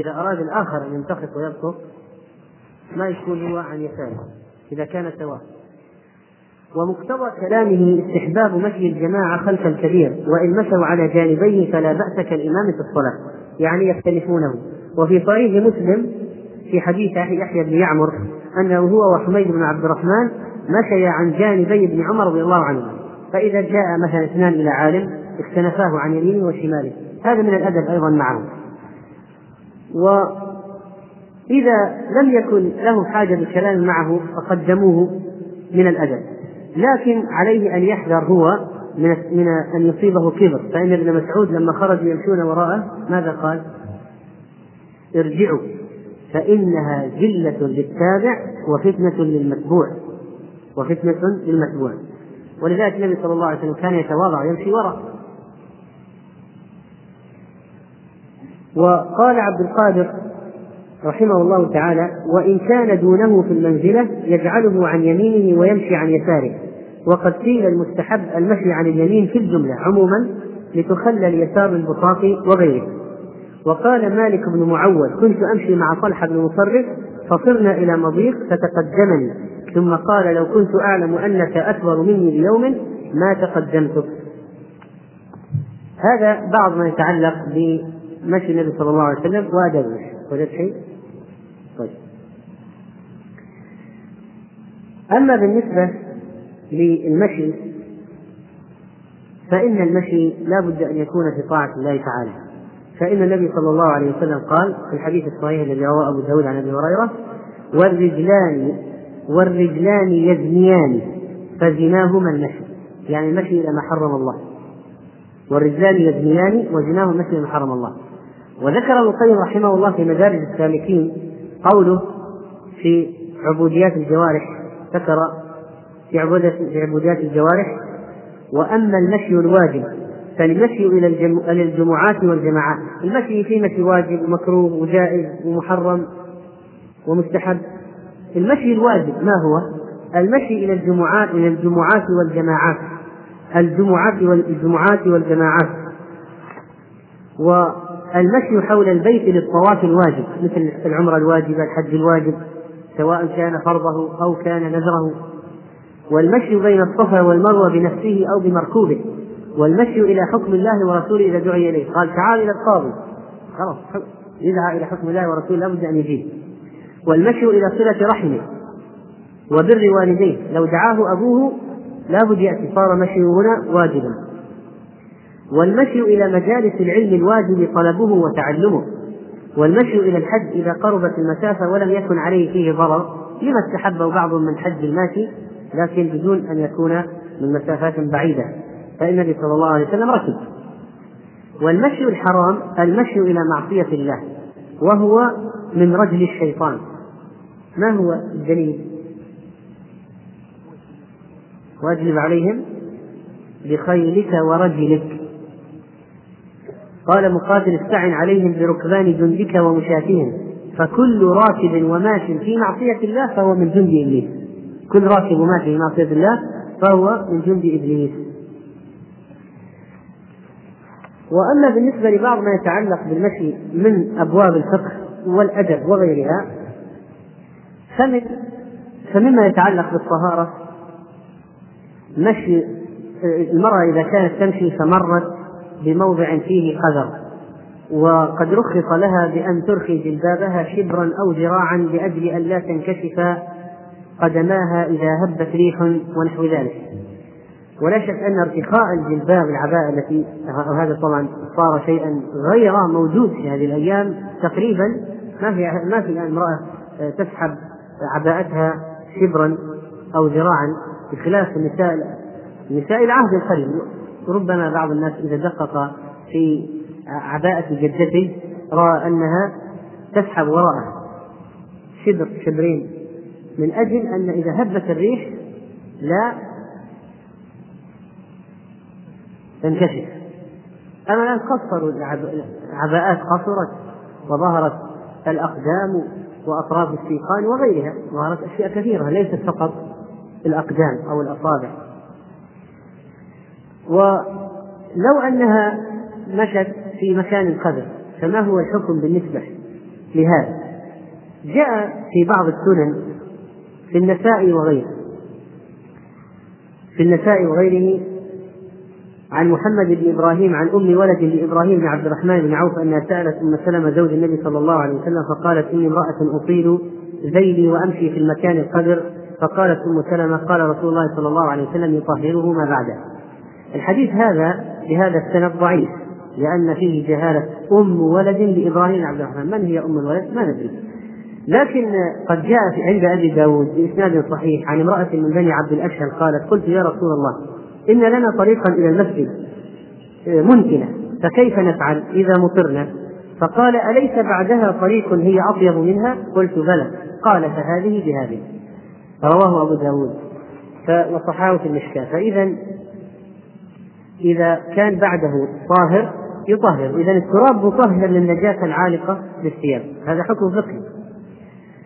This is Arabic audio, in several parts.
إذا أراد الآخر أن ينتخط ويبسط ما يكون هو عن يساره إذا كان سواء. ومقتضى كلامه استحباب مشي الجماعة خلف الكبير وإن مشوا على جانبيه فلا بأس كالإمام في الصلاة يعني يختلفونه. وفي صحيح مسلم في حديث يحيى بن يعمر أنه هو وحميد بن عبد الرحمن مشيا عن جانبي ابن عمر رضي الله عنه فإذا جاء مثلا اثنان إلى عالم اختلفاه عن يمينه وشماله. هذا من الأدب أيضا معه وإذا لم يكن له حاجة بالكلام معه فقدموه من الأدب. لكن عليه أن يحذر هو من من أن يصيبه كبر. فإن ابن مسعود لما خرجوا يمشون وراءه ماذا قال؟ ارجعوا فإنها ذلة للتابع وفتنة للمتبوع وفتنة للمتبوع. ولذلك النبي صلى الله عليه وسلم كان يتواضع يمشي وراء وقال عبد القادر رحمه الله تعالى وإن كان دونه في المنزلة يجعله عن يمينه ويمشي عن يساره. وقد قيل المستحب المشي عن اليمين في الجملة عموما لتخلى اليسار البساط وغيره. وقال مالك بن معوذ كنت أمشي مع طلحة بن مصرف فصرنا إلى مضيق فتقدمني. ثم قال لو كنت أعلم أنك أكبر مني بيوم ما تقدمتك. هذا بعض ما يتعلق بمشي النبي صلى الله عليه وسلم وآدابه وجدت شيء؟ طيب. أما بالنسبة للمشي فإن المشي لا بد أن يكون في طاعة الله تعالى. فإن النبي صلى الله عليه وسلم قال في الحديث الصحيح الذي رواه أبو داود عن أبي هريرة والرجلان والرجلان يزنيان فزناهما المشي. يعني المشي إلى ما حرم الله. والرجلان يزنيان وزناهما المشي إلى ما حرم الله. وذكر ابن القيم رحمه الله في مدارج السالكين قوله في عبوديات الجوارح ذكر في عبوديات الجوارح وأما المشي الواجب فالمشي إلى الجمعات والجماعات. المشي في مشي واجب ومكروه وجائز ومحرم ومستحب. المشي الواجب ما هو؟ المشي إلى الجمعات إلى الجمعات والجماعات. الجمعات والجمعات والجماعات. والمشي حول البيت للطواف الواجب مثل العمرة الواجبة الحج الواجب سواء كان فرضه أو كان نذره. والمشي بين الصفا والمروة بنفسه أو بمركوبه. والمشي إلى حكم الله ورسوله إذا دعي إليه. قال تعال إلى القاضي خلاص يدعى إلى حكم الله ورسوله لابد أن يجيب. والمشي إلى صلة رحمه وبر والديه. لو دعاه أبوه لابد يأتي. صار مشيه هنا واجبا. والمشي إلى مجالس العلم الواجب طلبه وتعلمه. والمشي إلى الحج إذا قربت المسافة ولم يكن عليه فيه ضرر لما استحبه بعض من حج الماشي؟ لكن بدون أن يكون من مسافات بعيدة. فإن النبي صلى الله عليه وسلم ركب. والمشي الحرام المشي إلى معصية الله وهو من رجل الشيطان. ما هو الدليل؟ واجلب عليهم بخيلك ورجلك. قال مقاتل استعن عليهم بركبان جندك ومشاتهم فكل راكب وماش في معصية الله فهو من جند إبليس. كل راكب وماشي في معصية الله فهو من جند إبليس. وأما بالنسبة لبعض ما يتعلق بالمشي من أبواب الفقه والأدب وغيرها فمن فمما يتعلق بالطهارة مشي المرأة إذا كانت تمشي فمرت بموضع فيه قذر. وقد رخص لها بأن ترخي جلبابها شبرا أو ذراعا لأجل أن لا تنكشف قدماها إذا هبت ريح ونحو ذلك. ولا شك أن ارتخاء الجلباب العباءة التي وهذا طبعا صار شيئا غير موجود في هذه الأيام. تقريبا ما في ما في امرأة تسحب عباءتها شبرا أو ذراعا بخلاف النساء نساء العهد القريب. ربما بعض الناس إذا دقق في عباءة جدته رأى أنها تسحب وراءها شبر شبرين. من أجل أن إذا هبت الريح لا تنكشف. أما الآن قصروا العباءات قصرت وظهرت الأقدام وأطراف السيقان وغيرها ظهرت أشياء كثيرة ليست فقط الأقدام أو الأصابع. ولو أنها مشت في مكان قذر فما هو الحكم بالنسبة لهذا جاء في بعض السنن في النساء وغيره في النساء وغيره عن محمد بن إبراهيم عن أم ولد لإبراهيم بن عبد الرحمن بن عوف أنها سألت أم سلمة زوج النبي صلى الله عليه وسلم فقالت إني امرأة اطيل ذيلي وأمشي في المكان القدر فقالت أم سلمة قال رسول الله صلى الله عليه وسلم يطهره ما بعده. الحديث هذا بهذا السند ضعيف لأن فيه جهالة أم ولد لإبراهيم بن عبد الرحمن، من هي أم الولد؟ ما ندري. لكن قد جاء عند أبي داود بإسناد صحيح عن امرأة من بني عبد الأشهل قالت قلت يا رسول الله إن لنا طريقا إلى المسجد منتنه فكيف نفعل؟ إذا مطرنا. فقال أليس بعدها طريق هي أطيب منها؟ قلت بلى. قال فهذه بهذه رواه أبو داود. وصححه في المشكاة. فاذا إذا كان بعده طاهر يطهر. اذا التراب مطهر للنجاسة العالقة بالثياب هذا حكم فقهي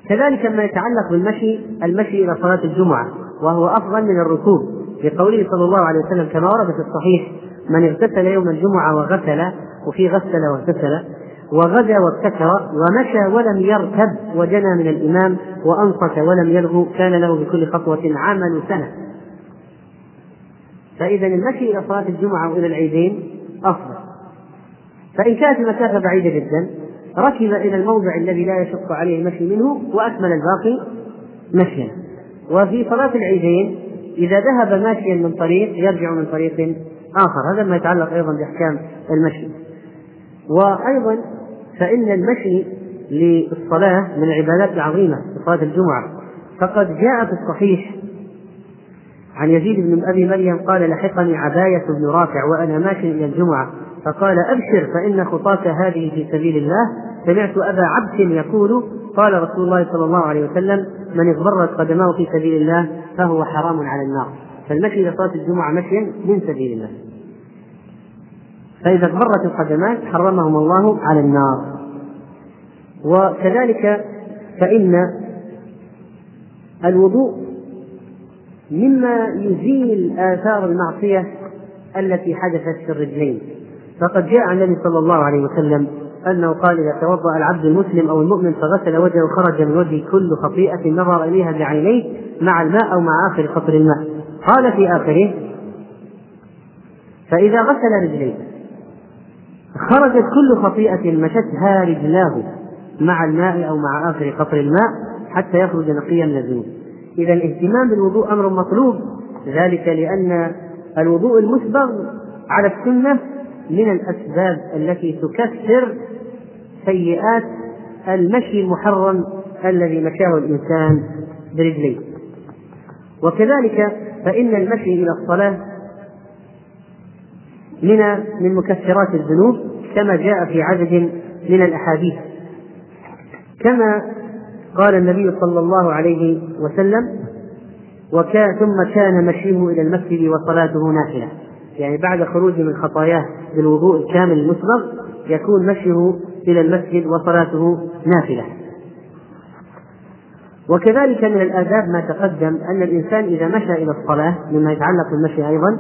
كذلك ما يتعلق بالمشي المشي إلى صلاة الجمعة وهو أفضل من الركوب. لقوله صلى الله عليه وسلم كما ورد في الصحيح من اغتسل يوم الجمعة وغسل وفي غسل واغتسل وغدا وابتكر ومشى ولم يركب وجنى من الإمام وأنصت ولم يلغو كان له بكل خطوة عمل سنة. فإذا المشي إلى صلاة الجمعة وإلى العيدين أفضل. فإن كانت المسافة بعيدة جدا ركب إلى الموضع الذي لا يشق عليه المشي منه وأكمل الباقي مشيا. وفي صلاة العيدين إذا ذهب ماشيا من طريق يرجع من طريق آخر. هذا ما يتعلق أيضا بأحكام المشي. وأيضا فإن المشي للصلاة من العبادات العظيمة في صلاة الجمعة. فقد جاء في الصحيح عن يزيد بن أبي مريم قال لحقني عباية بن رافع وأنا ماشي إلى الجمعة فقال أبشر فإن خطاك هذه في سبيل الله. سمعت أبا عبد يقول قال رسول الله صلى الله عليه وسلم من اغبرت قدماه في سبيل الله فهو حرام على النار. فالمشي إلى صلاة الجمعة مشيا من سبيل الله. فإذا اغبرت القدمان حرمهم الله على النار. وكذلك فإن الوضوء مما يزيل آثار المعصية التي حدثت في الرجلين. فقد جاء عن النبي صلى الله عليه وسلم أنه قال إذا توضأ العبد المسلم أو المؤمن فغسل وجهه خرج من وجهه كل خطيئة نظر إليها بعينيه مع الماء أو مع آخر قطر الماء. قال في آخره فإذا غسل رجليه خرجت كل خطيئة مشتها رجلاه مع الماء أو مع آخر قطر الماء حتى يخرج نقيا من الذنوب إذا الاهتمام بالوضوء أمر مطلوب ذلك لأن الوضوء المسبغ على السنة من الأسباب التي تكفر سيئات المشي المحرم الذي مشاه الإنسان برجليه. وكذلك فإن المشي إلى الصلاة من من مكفرات الذنوب كما جاء في عدد من الأحاديث. كما قال النبي صلى الله عليه وسلم وكان ثم كان مشيه إلى المسجد وصلاته نافلة. يعني بعد خروجه من خطاياه بالوضوء الكامل المسبغ يكون مشيه إلى المسجد وصلاته نافلة. وكذلك من الآداب ما تقدم أن الإنسان إذا مشى إلى الصلاة مما يتعلق بالمشي أيضا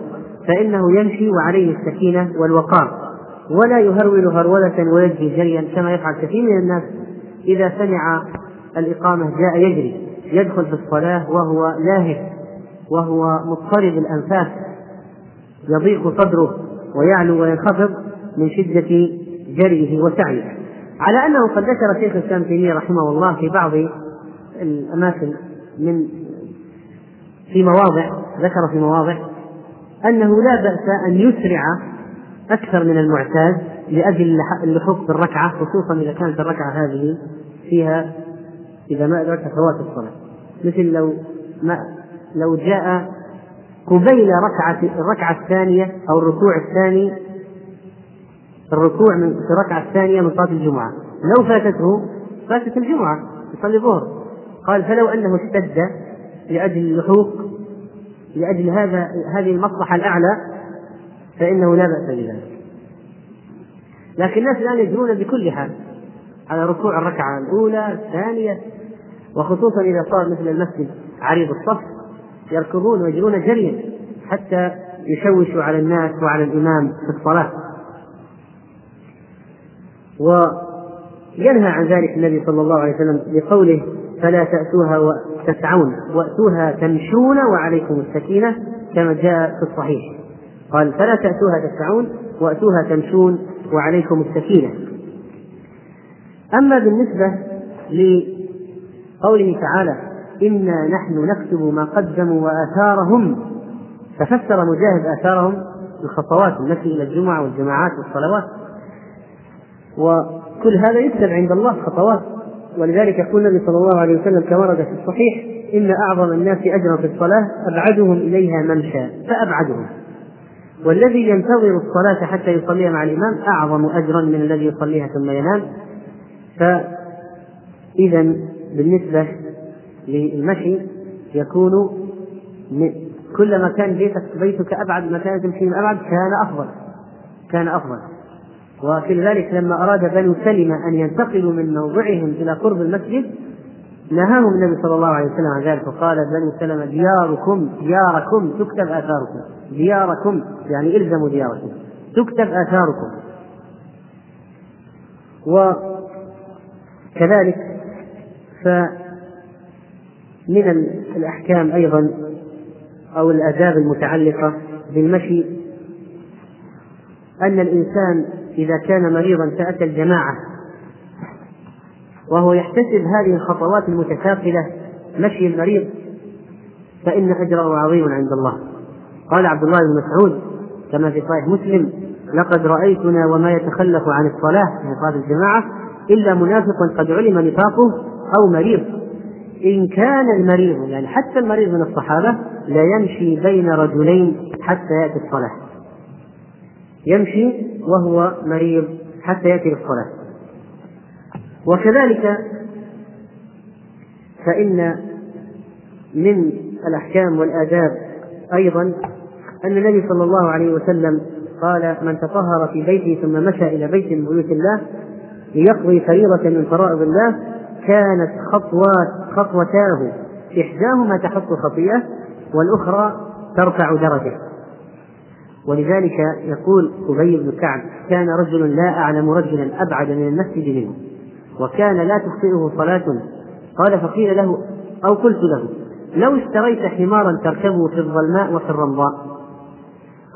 فإنه يمشي وعليه السكينة والوقار. ولا يهرول هرولة ويجري جريا كما يفعل كثير من الناس إذا سمع الإقامة جاء يجري يدخل في الصلاة وهو لاهث وهو مضطرب الأنفاس يضيق صدره ويعلو وينخفض من شدة جريه وسعيه. على أنه قد ذكر شيخ الإسلام تيمية رحمه الله في بعض الأماكن من في مواضع ذكر في مواضع أنه لا بأس أن يسرع أكثر من المعتاد لأجل اللحوق بالركعة خصوصا إذا كانت الركعة هذه فيها إذا ما أدرك فوات الصلاة. مثل لو ما لو جاء قبيل ركعة الركعة الثانية أو الركوع الثاني الركوع من في الركعة الثانية من صلاة الجمعة. لو فاتته فاتت الجمعة يصلي الظهر. قال فلو أنه اشتد لأجل اللحوق لأجل هذا هذه المصلحة الأعلى فإنه لا بأس بذلك. لكن الناس الآن يجرون بكل حال على ركوع الركعة الأولى الثانية. وخصوصا إذا صار مثل المسجد عريض الصف يركضون ويجرون جريا حتى يشوشوا على الناس وعلى الإمام في الصلاة. ينهى عن ذلك النبي صلى الله عليه وسلم بقوله فلا تأتوها وتسعون وأتوها تمشون وعليكم السكينة كما جاء في الصحيح. قال فلا تأتوها تسعون وأتوها تمشون وعليكم السكينة. أما بالنسبة لقوله تعالى إنا نحن نكتب ما قدموا وآثارهم. ففسر مجاهد آثارهم الخطوات المشي إلى الجمعة والجماعات والصلوات. وكل هذا يكتب عند الله خطوات. ولذلك يقول النبي صلى الله عليه وسلم كما ورد في الصحيح إن أعظم الناس أجرا في الصلاة أبعدهم إليها ممشى فأبعدهم. والذي ينتظر الصلاة حتى يصليها مع الإمام أعظم أجرا من الذي يصليها ثم ينام. فإذا بالنسبة للمشي يكون كلما كان بيتك بيتك أبعد ما كانت تمشي أبعد كان أفضل. كان أفضل. وفي ذلك لما أراد بنو سلمة أن ينتقلوا من موضعهم إلى قرب المسجد نهاهم النبي صلى الله عليه وسلم عن ذلك وقال بنو سلمة دياركم دياركم تكتب آثاركم. دياركم يعني إلزموا دياركم. تكتب آثاركم. وكذلك فمن الأحكام أيضا أو الآداب المتعلقة بالمشي أن الإنسان إذا كان مريضا فأتى الجماعة وهو يحتسب هذه الخطوات المتكافلة مشي المريض فإن أجره عظيم عند الله. قال عبد الله بن مسعود كما في صحيح مسلم لقد رأيتنا وما يتخلف عن الصلاة من صلاة الجماعة إلا منافق قد علم نفاقه أو مريض. إن كان المريض يعني حتى المريض من الصحابة لا يمشي بين رجلين حتى يأتي الصلاة. يمشي وهو مريض حتى يأتي الصلاة وكذلك فإن من الأحكام والآداب أيضا أن النبي صلى الله عليه وسلم قال من تطهر في بيته ثم مشى إلى بيت من بيوت الله ليقضي فريضة من فرائض الله كانت خطوات خطوتاه. إحداهما تحط خطيئة والأخرى ترفع درجة. ولذلك يقول أبي بن كعب كان رجل لا أعلم رجلا أبعد من المسجد منه وكان لا تخطئه صلاة. قال فقيل له أو قلت له لو اشتريت حمارا تركبه في الظلماء وفي الرمضاء.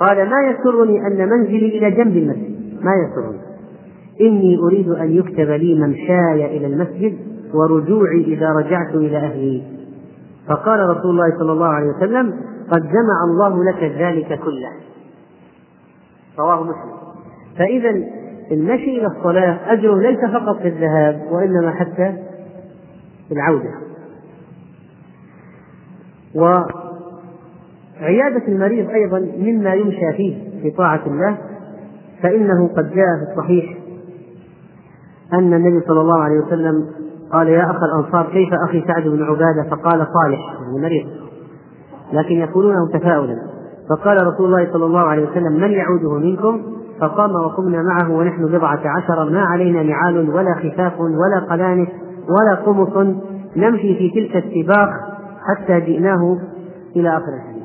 قال ما يسرني أن منزلي إلى جنب المسجد؟ ما يسرني. إني أريد أن يكتب لي ممشاي إلى المسجد ورجوعي إذا رجعت إلى أهلي. فقال رسول الله صلى الله عليه وسلم قد جمع الله لك ذلك كله. رواه مسلم. فإذا المشي إلى الصلاة أجره ليس فقط في الذهاب وإنما حتى في العودة. وعيادة المريض أيضا مما يمشى فيه في طاعة الله فإنه قد جاء في الصحيح أن النبي صلى الله عليه وسلم قال يا أخ الأنصار كيف أخي سعد بن عبادة؟ فقال صالح يعني مريض. لكن يقولونه تفاؤلا. فقال رسول الله صلى الله عليه وسلم من يعوده منكم؟ فقام وقمنا معه ونحن بضعة عشر ما علينا نعال ولا خفاف ولا قلانس ولا قمص نمشي في تلك السباق حتى جئناه إلى آخر الحديث.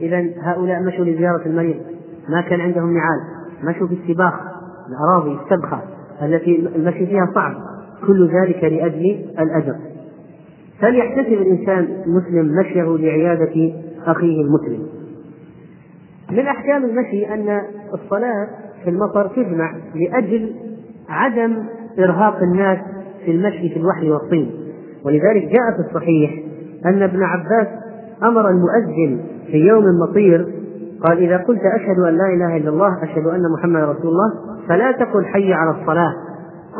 إذا هؤلاء مشوا لزيارة المريض. ما كان عندهم نعال. مشوا في السباق الأراضي السبخة التي المشي فيها صعب. كل ذلك لأجل الأجر فليحتسب الإنسان المسلم مشيه لعيادة أخيه المسلم؟ من أحكام المشي أن الصلاة في المطر تجمع لأجل عدم إرهاق الناس في المشي في الوحل والطين. ولذلك جاء في الصحيح أن ابن عباس أمر المؤذن في يوم مطير قال إذا قلت أشهد أن لا إله إلا الله أشهد أن محمدا رسول الله فلا تقل حي على الصلاة.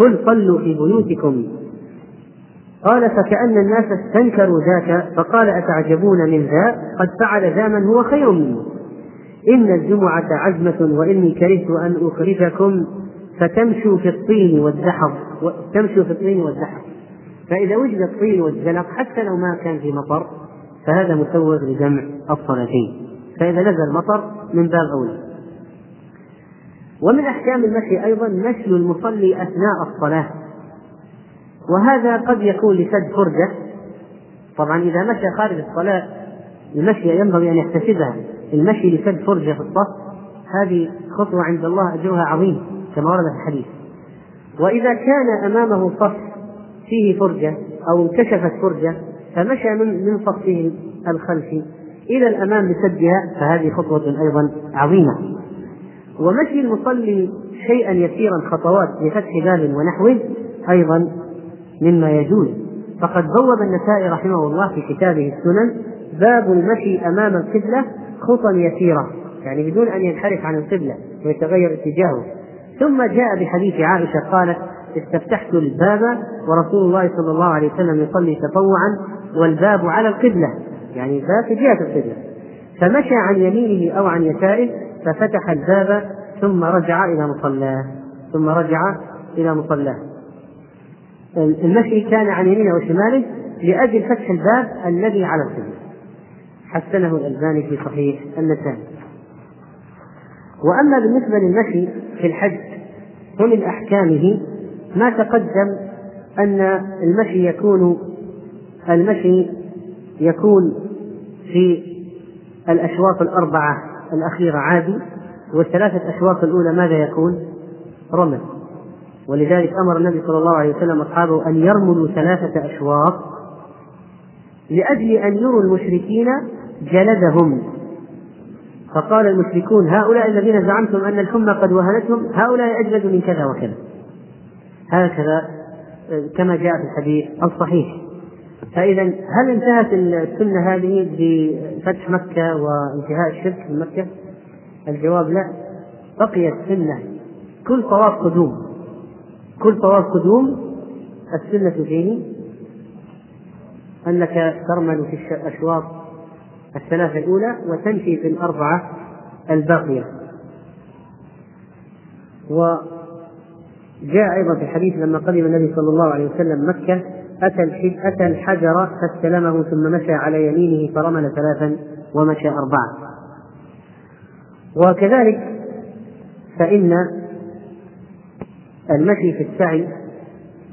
قل صلوا في بيوتكم. قال فكأن الناس استنكروا ذاك فقال أتعجبون من ذا؟ قد فعل ذا من هو خير منه. إن الجمعة عزمة وإني كرهت أن أخرجكم فتمشوا في الطين والزحف تمشوا في الطين والزحف. فإذا وجد الطين والزلق حتى لو ما كان في مطر فهذا مسوغ لجمع الصلاتين. فإذا نزل مطر من باب أولى. ومن أحكام المشي أيضا مشي المصلي أثناء الصلاة. وهذا قد يكون لسد فرجة. طبعا إذا مشى خارج الصلاة المشي ينبغي أن يحتسبها. المشي لسد فرجة في الصف هذه خطوة عند الله أجرها عظيم كما ورد في الحديث. وإذا كان أمامه صف فيه فرجة أو انكشفت فرجة فمشى من من صفه الخلفي إلى الأمام بسدها فهذه خطوة أيضا عظيمة. ومشي المصلي شيئا يسيرا خطوات لفتح باب ونحوه أيضا مما يجوز. فقد بوب النسائي رحمه الله في كتابه السنن باب المشي أمام القبلة خطا يسيرة يعني بدون أن ينحرف عن القبلة ويتغير اتجاهه. ثم جاء بحديث عائشة قالت استفتحت الباب ورسول الله صلى الله عليه وسلم يصلي تطوعا والباب على القبلة يعني الباب في جهة القبلة. فمشى عن يمينه أو عن يساره ففتح الباب ثم رجع إلى مصلاه ثم رجع إلى مصلاه. المشي كان عن يمينه وشماله لأجل فتح الباب الذي على القبلة حسنه الألباني في صحيح النسائي. وأما بالنسبة للمشي في الحج ومن أحكامه ما تقدم أن المشي يكون المشي يكون في الأشواط الأربعة. الأخيرة عادي والثلاثة أشواط الأولى ماذا يكون؟ رمل. ولذلك أمر النبي صلى الله عليه وسلم أصحابه أن يرملوا ثلاثة أشواط لأجل أن يروا المشركين جلدهم. فقال المشركون هؤلاء الذين زعمتم أن الحمى قد وهنتهم هؤلاء أجلد من كذا وكذا. هكذا كما جاء في الحديث الصحيح. فإذا هل انتهت السنة هذه بفتح مكة وانتهاء الشرك في مكة؟ الجواب لا. بقيت سنة. كل طواف قدوم. كل طواف قدوم السنة فيه أنك ترمل في الأشواط الثلاثة الأولى وتمشي في الأربعة الباقية. وجاء أيضا في حديث لما قدم النبي صلى الله عليه وسلم مكة أتى أتى الحجر فاستلمه ثم مشى على يمينه فرمل ثلاثا ومشى أربعة وكذلك فإن المشي في السعي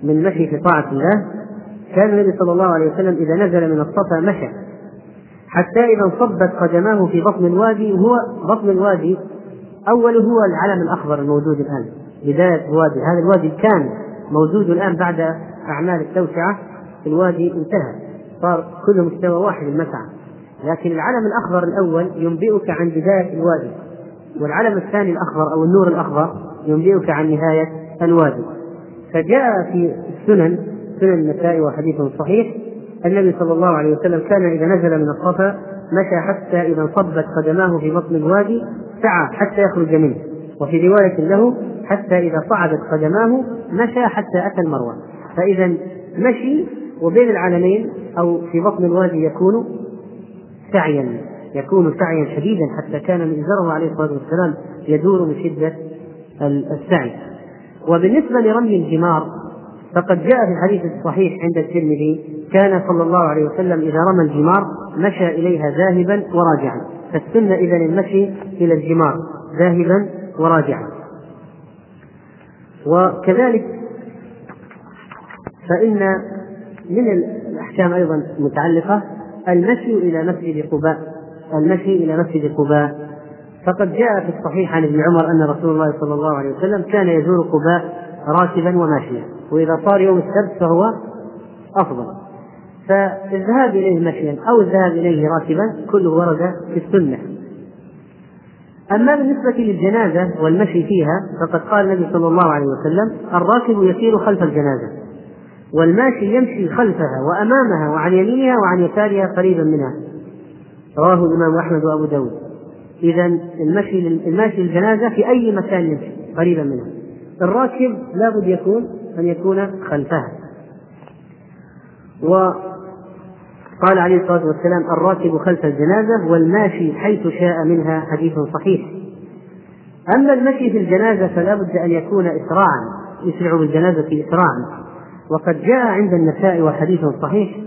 من مشي في طاعة الله كان النبي صلى الله عليه وسلم إذا نزل من الصفا مشى. حتى إذا انصبت قدماه في بطن الوادي وهو بطن الوادي أول هو العلم الأخضر الموجود الآن. بداية الوادي هذا الوادي كان موجود الآن بعد أعمال التوسعة في الوادي انتهى. صار كل مستوى واحد المسعى لكن العلم الأخضر الأول ينبئك عن بداية الوادي والعلم الثاني الأخضر أو النور الأخضر ينبئك عن نهاية الوادي. فجاء في السنن سنن النسائي وحديث صحيح النبي صلى الله عليه وسلم كان إذا نزل من الصفا مشى حتى إذا انصبت قدماه في بطن الوادي سعى حتى يخرج منه. وفي رواية له حتى إذا صعدت قدماه مشى حتى أتى المروة. فإذا مشي وبين العالمين أو في بطن الوادي يكون سعيا يكون سعيا شديدا حتى كان مئزره عليه الصلاة والسلام يدور من شدة السعي. وبالنسبة لرمي الجمار فقد جاء في الحديث الصحيح عند الترمذي كان صلى الله عليه وسلم إذا رمى الجمار مشى إليها ذاهبا وراجعا. فالسنة إذا المشي إلى الجمار ذاهبا وراجعا. وكذلك فإن من الأحكام أيضا المتعلقة المشي إلى مسجد قباء المشي إلى مسجد قباء. فقد جاء في الصحيح عن ابن عمر أن رسول الله صلى الله عليه وسلم كان يزور قباء راكبا وماشيا وإذا صار يوم السبت فهو أفضل. فالذهاب إليه مشيا أو الذهاب إليه راكبا كله ورد في السنة. أما بالنسبة للجنازة والمشي فيها فقد قال النبي صلى الله عليه وسلم الراكب يسير خلف الجنازة. والماشي يمشي خلفها وأمامها وعن يمينها وعن يسارها قريبا منها. رواه الإمام أحمد وأبو داود. إذا المشي الماشي للجنازة في أي مكان يمشي قريبا منها. الراكب لابد يكون أن يكون خلفها. وقال عليه الصلاة والسلام الراكب خلف الجنازة والماشي حيث شاء منها حديث صحيح. أما المشي في الجنازة فلا بد أن يكون إسراعا يسرع بالجنازة إسراعا. وقد جاء عند النساء وحديث صحيح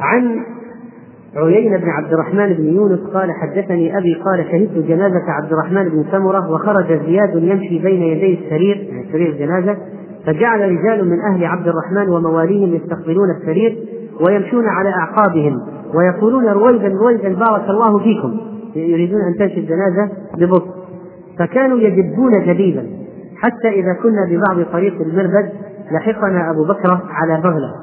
عن عيينة بن عبد الرحمن بن يونس قال حدثني أبي قال شهدت جنازة عبد الرحمن بن سمرة وخرج زياد يمشي بين يدي السرير يعني سرير الجنازة فجعل رجال من أهل عبد الرحمن ومواليهم يستقبلون السرير ويمشون على أعقابهم ويقولون رويدا رويدا بارك الله فيكم يريدون أن تمشي الجنازة ببطء فكانوا يجبون جديدا حتى إذا كنا ببعض طريق المربد لحقنا أبو بكر على بغلة.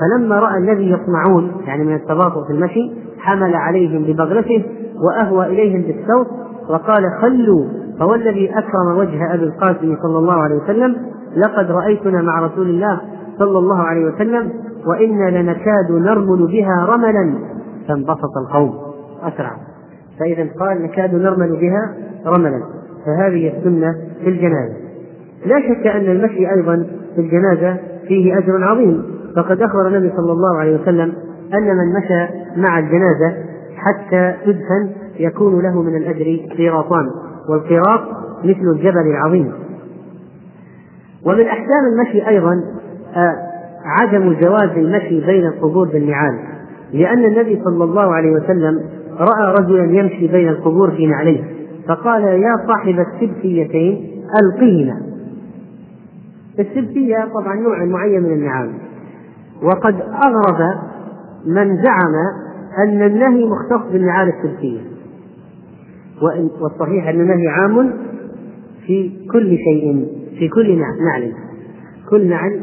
فلما رأى الذي يصنعون يعني من التباطؤ في المشي حمل عليهم ببغلته وأهوى إليهم بالسوط وقال خلوا فوالذي أكرم وجه أبي القاسم صلى الله عليه وسلم لقد رأيتنا مع رسول الله صلى الله عليه وسلم وإنا لنكاد نرمل بها رملا. فانبسط القوم. أسرع. فإذا قال نكاد نرمل بها رملا. فهذه السنة في الجنازة. لا شك أن المشي أيضا في الجنازة فيه أجر عظيم. فقد أخبر النبي صلى الله عليه وسلم أن من مشى مع الجنازة حتى تدفن يكون له من الأجر قيراطان والقيراط مثل الجبل العظيم. ومن أحكام المشي أيضا آه، عدم جواز المشي بين القبور بالنعال. لأن النبي صلى الله عليه وسلم رأى رجلا يمشي بين القبور في نعليه فقال يا صاحب السبتيتين ألقيهما السبتية طبعا نوع معين من النعال وقد أغرب من زعم أن النهي مختص بالنعال السبتية. والصحيح أن النهي عام في كل شيء في كل نعل كل نعل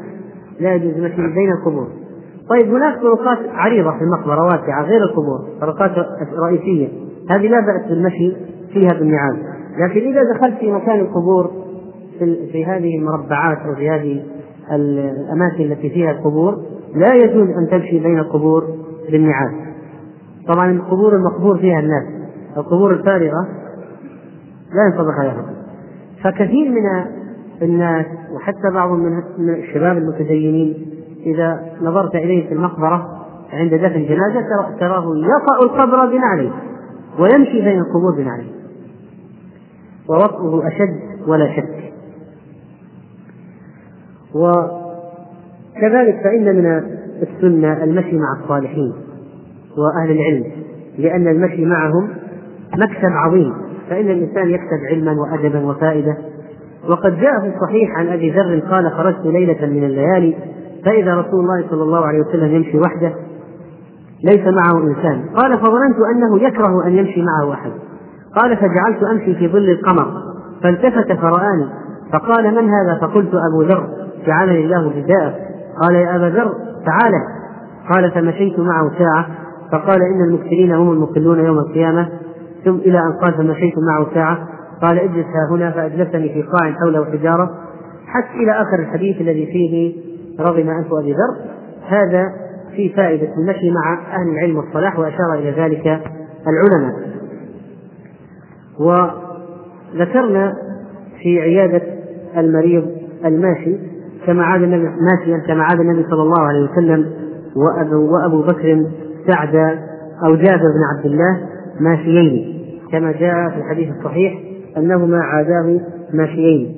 لا يجوز المشي بين القبور. طيب هناك طرقات عريضة في المقبرة واسعة غير القبور طرقات رئيسية. هذه لا بأس بالمشي فيها بالنعال لكن إذا دخلت في مكان القبور في, في هذه المربعات أو في هذه الأماكن التي فيها القبور لا يجوز أن تمشي بين القبور بالنعال طبعا القبور المقبور فيها الناس. القبور الفارغة لا ينطبق عليها. فكثير من الناس وحتى بعض من الشباب المتدينين إذا نظرت إليه في المقبرة عند دفن جنازة تراه يطأ القبر بنعله ويمشي بين القبور بنعله ووطئه أشد ولا شك. وكذلك فإن من السنة المشي مع الصالحين وأهل العلم لأن المشي معهم مكسب عظيم فإن الإنسان يكسب علما وأدبا وفائدة. وقد جاء في الصحيح عن أبي ذر قال خرجت ليلة من الليالي فإذا رسول الله صلى الله عليه وسلم يمشي وحده ليس معه إنسان. قال فظننت أنه يكره أن يمشي معه أحد. قال فجعلت أمشي في ظل القمر فالتفت فرآني فقال من هذا؟ فقلت أبو ذر. جعلني الله فداءه قال يا أبا ذر تعالى قال فمشيت معه ساعة. فقال إن المكثرين هم المقلون يوم القيامة. ثم إلى أن قال فمشيت معه ساعة. قال اجلس ها هنا. فأجلسني في قاع حوله حجارة حتى إلى آخر الحديث الذي فيه رغم أنف أبي ذر. هذا في فائدة المشي مع أهل العلم والصلاح وأشار إلى ذلك العلماء. وذكرنا في عيادة المريض الماشي كما عاد النبي ماشيا كما عاد النبي صلى الله عليه وسلم وأبو, وأبو بكر سعد أو جابر بن عبد الله ماشيين كما جاء في الحديث الصحيح أنهما عاداه ماشيين.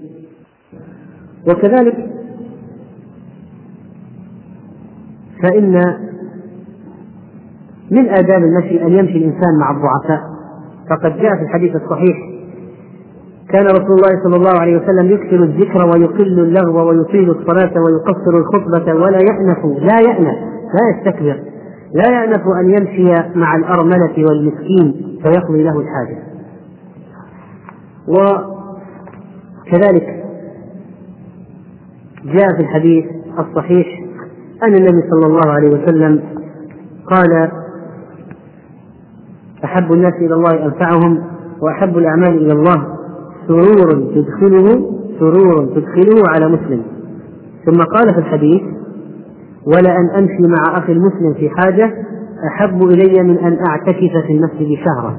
وكذلك فإن من آداب المشي أن يمشي الإنسان مع الضعفاء فقد جاء في الحديث الصحيح كان رسول الله صلى الله عليه وسلم يكثر الذكر ويقل اللغو ويطيل الصلاة ويقصر الخطبة ولا يأنف لا يأنف لا يستكبر لا يأنف أن يمشي مع الأرملة والمسكين فيقضي له الحاجة. وكذلك جاء في الحديث الصحيح أن النبي صلى الله عليه وسلم قال أحب الناس إلى الله أنفعهم وأحب الأعمال إلى الله سرور تدخله سرور تدخله على مسلم. ثم قال في الحديث ولأن أمشي مع أخي المسلم في حاجة أحب إلي من أن أعتكف في المسجد شهرا.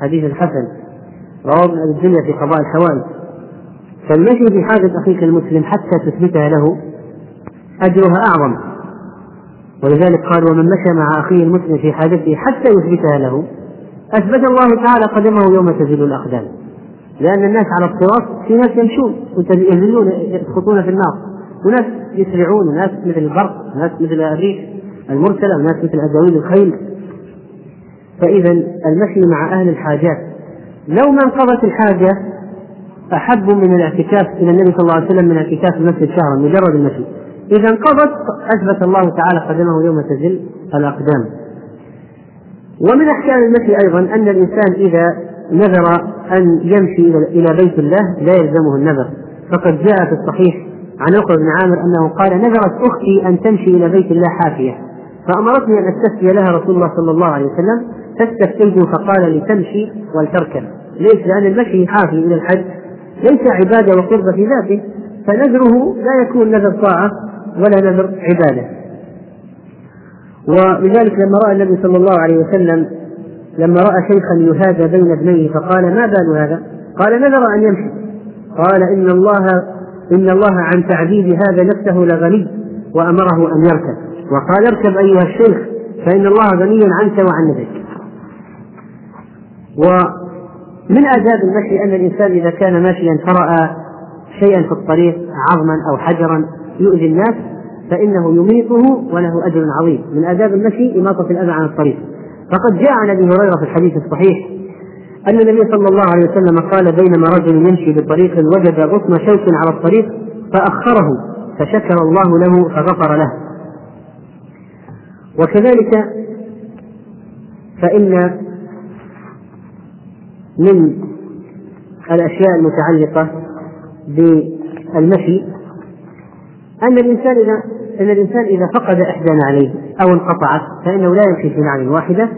حديث الحسن. رواه ابن الدنيا في قضاء الحوائج. فالمشي في حاجة أخيك المسلم حتى تثبتها له أجرها أعظم. ولذلك قال ومن مشى مع أخيه المسلم في حاجته حتى يثبتها له أثبت الله تعالى قدمه يوم تزل الأقدام. لأن الناس على الصراط في ناس يمشون ينزلون يسقطون في النار. وناس يسرعون وناس مثل البرق وناس مثل الريح المرسلة وناس مثل أدوين الخيل. فإذا المشي مع أهل الحاجات. لو ما انقضت الحاجة أحب من الاعتكاف إلى النبي صلى الله عليه وسلم من اعتكاف المسجد شهرا مجرد المشي. إذا انقضت أثبت الله تعالى قدمه يوم تزل الأقدام. ومن أحكام المشي أيضا أن الإنسان إذا نذر أن يمشي إلى بيت الله لا يلزمه النذر. فقد جاء في الصحيح عن عقبة بن عامر أنه قال نذرت أختي أن تمشي إلى بيت الله حافية. فأمرتني أن أستفتي لها رسول الله صلى الله عليه وسلم فاستفتيته فقال لتمشي ولتركب. ليش؟ لأن المشي حافي إلى الحج ليس عبادة وقربة في ذاته فنذره لا يكون نذر طاعة ولا نذر عبادة. ولذلك لما رأى النبي صلى الله عليه وسلم لما رأى شيخا يهادى بين ابنيه فقال ما بال هذا؟ قال نذر أن يمشي. قال إن الله إن الله عن تعذيب هذا نفسه لغني وأمره أن يركب. وقال اركب أيها الشيخ فإن الله غني عنك وعن نفسك ومن آداب المشي أن الإنسان إذا كان ماشيا فرأى شيئا في الطريق عظما أو حجرا يؤذي الناس فإنه يميطه وله أجر عظيم. من آداب المشي إماطة الأذى عن الطريق. فقد جاء عن أبي هريرة في الحديث الصحيح أن النبي صلى الله عليه وسلم قال بينما رجل يمشي بطريق وجد غصن شوك على الطريق فأخره فشكر الله له فغفر له. وكذلك فإن من الأشياء المتعلقة بالمشي أن الإنسان إذا أن الإنسان إذا فقد إحدى نعليه أو انقطعت فإنه لا يمشي في نعل واحدة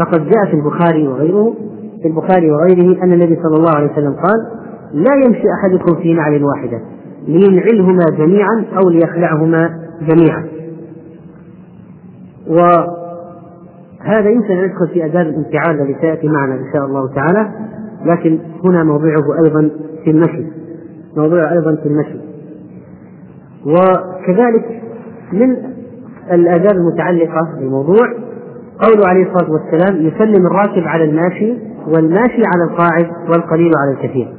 فقد جاء في البخاري وغيره في البخاري وغيره أن النبي صلى الله عليه وسلم قال لا يمشي أحدكم في نعل واحدة لينعلهما جميعا أو ليخلعهما جميعا. وهذا يمكن أن يدخل في آداب الانفعال الذي سيأتي معنا إن شاء الله تعالى لكن هنا موضعه أيضا في المشي موضوع أيضا في المشي. وكذلك من الآداب المتعلقة بالموضوع قوله عليه الصلاة والسلام يسلم الراكب على الماشي والماشي على القاعد والقليل على الكثير.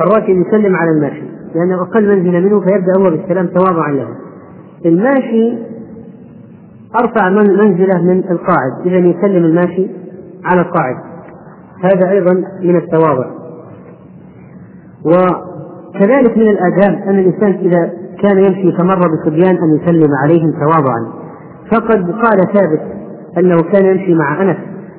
الراكب يسلم على الماشي لأنه أقل منزلة منه فيبدأ هو بالسلام تواضعا له. الماشي أرفع من منزلة من القاعد إذا يسلم الماشي على القاعد. هذا أيضا من التواضع. وكذلك من الآداب أن الإنسان إذا كان يمشي فمر بصبيان أن يسلم عليهم تواضعا. فقد قال ثابت أنه كان يمشي مع أنس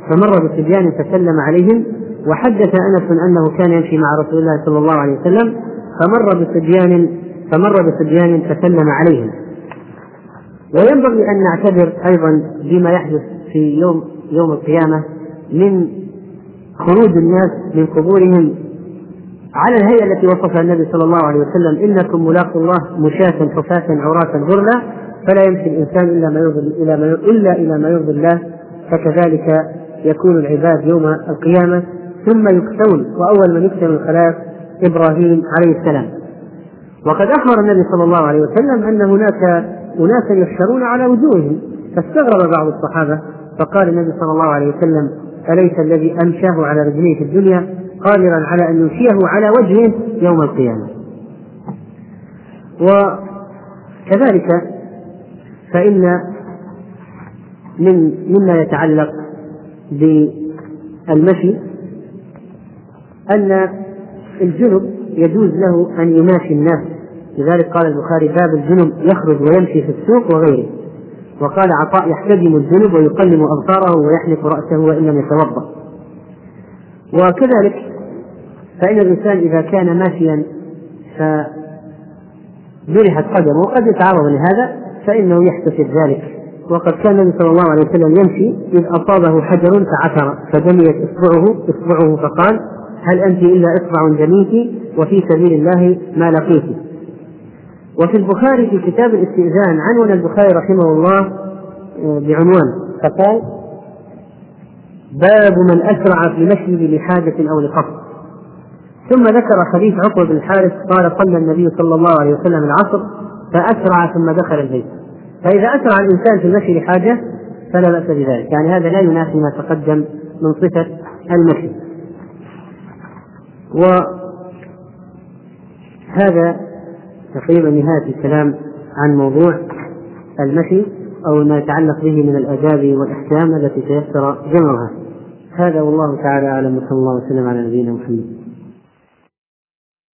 فمر بصبيان فسلم عليهم وحدث أنس أنه كان يمشي مع رسول الله صلى الله عليه وسلم فمر بصبيان فمر بصبيان فسلم عليهم. وينبغي أن نعتبر أيضا بما يحدث في يوم يوم القيامة من خروج الناس من قبورهم على الهيئة التي وصفها النبي صلى الله عليه وسلم إنكم ملاقوا الله مشاة حفاة عراة غرلا فلا يمشي الإنسان إلا ما يرضي إلى ما إلا إلى ما يرضي الله فكذلك يكون العباد يوم القيامة ثم يكسون وأول من يكسر الخلائق إبراهيم عليه السلام. وقد أخبر النبي صلى الله عليه وسلم أن هناك أناسا يحشرون على وجوههم فاستغرب بعض الصحابة فقال النبي صلى الله عليه وسلم أليس الذي أمشاه على رجليه في الدنيا قادرا على أن يمشيه على وجهه يوم القيامة. وكذلك فإن من مما يتعلق بالمشي أن الجنب يجوز له أن يماشي الناس. لذلك قال البخاري باب الجنب يخرج ويمشي في السوق وغيره. وقال عطاء يحتجم الجنب ويقلم أبصاره ويحلق رأسه وإن لم يتوضأ. وكذلك فإن الإنسان إذا كان ماشيا فجرحت قدمه وقد يتعرض لهذا فإنه يحتسب ذلك. وقد كان النبي صلى الله عليه وسلم يمشي إذ أصابه حجر فعثر فدميت إصبعه إصبعه فقال هل أنت إلا إصبع جنيت وفي سبيل الله ما لقيت؟ وفي البخاري في كتاب الاستئذان عنون البخاري رحمه الله آه، بعنوان فقال باب من أسرع في مشيه لحاجة أو لقصد. ثم ذكر حديث عقبة بن الحارث قال صلى النبي صلى الله عليه وسلم العصر فأسرع ثم دخل البيت. فإذا أسرع الإنسان في المشي لحاجة فلا بأس بذلك يعني هذا لا ينافي ما تقدم من صفة المشي وهذا تقريبا نهاية الكلام عن موضوع المشي أو ما يتعلق به من الآداب والأحكام التي تيسر جمعها. هذا والله تعالى أعلم وصلى الله وسلم على نبينا محمد.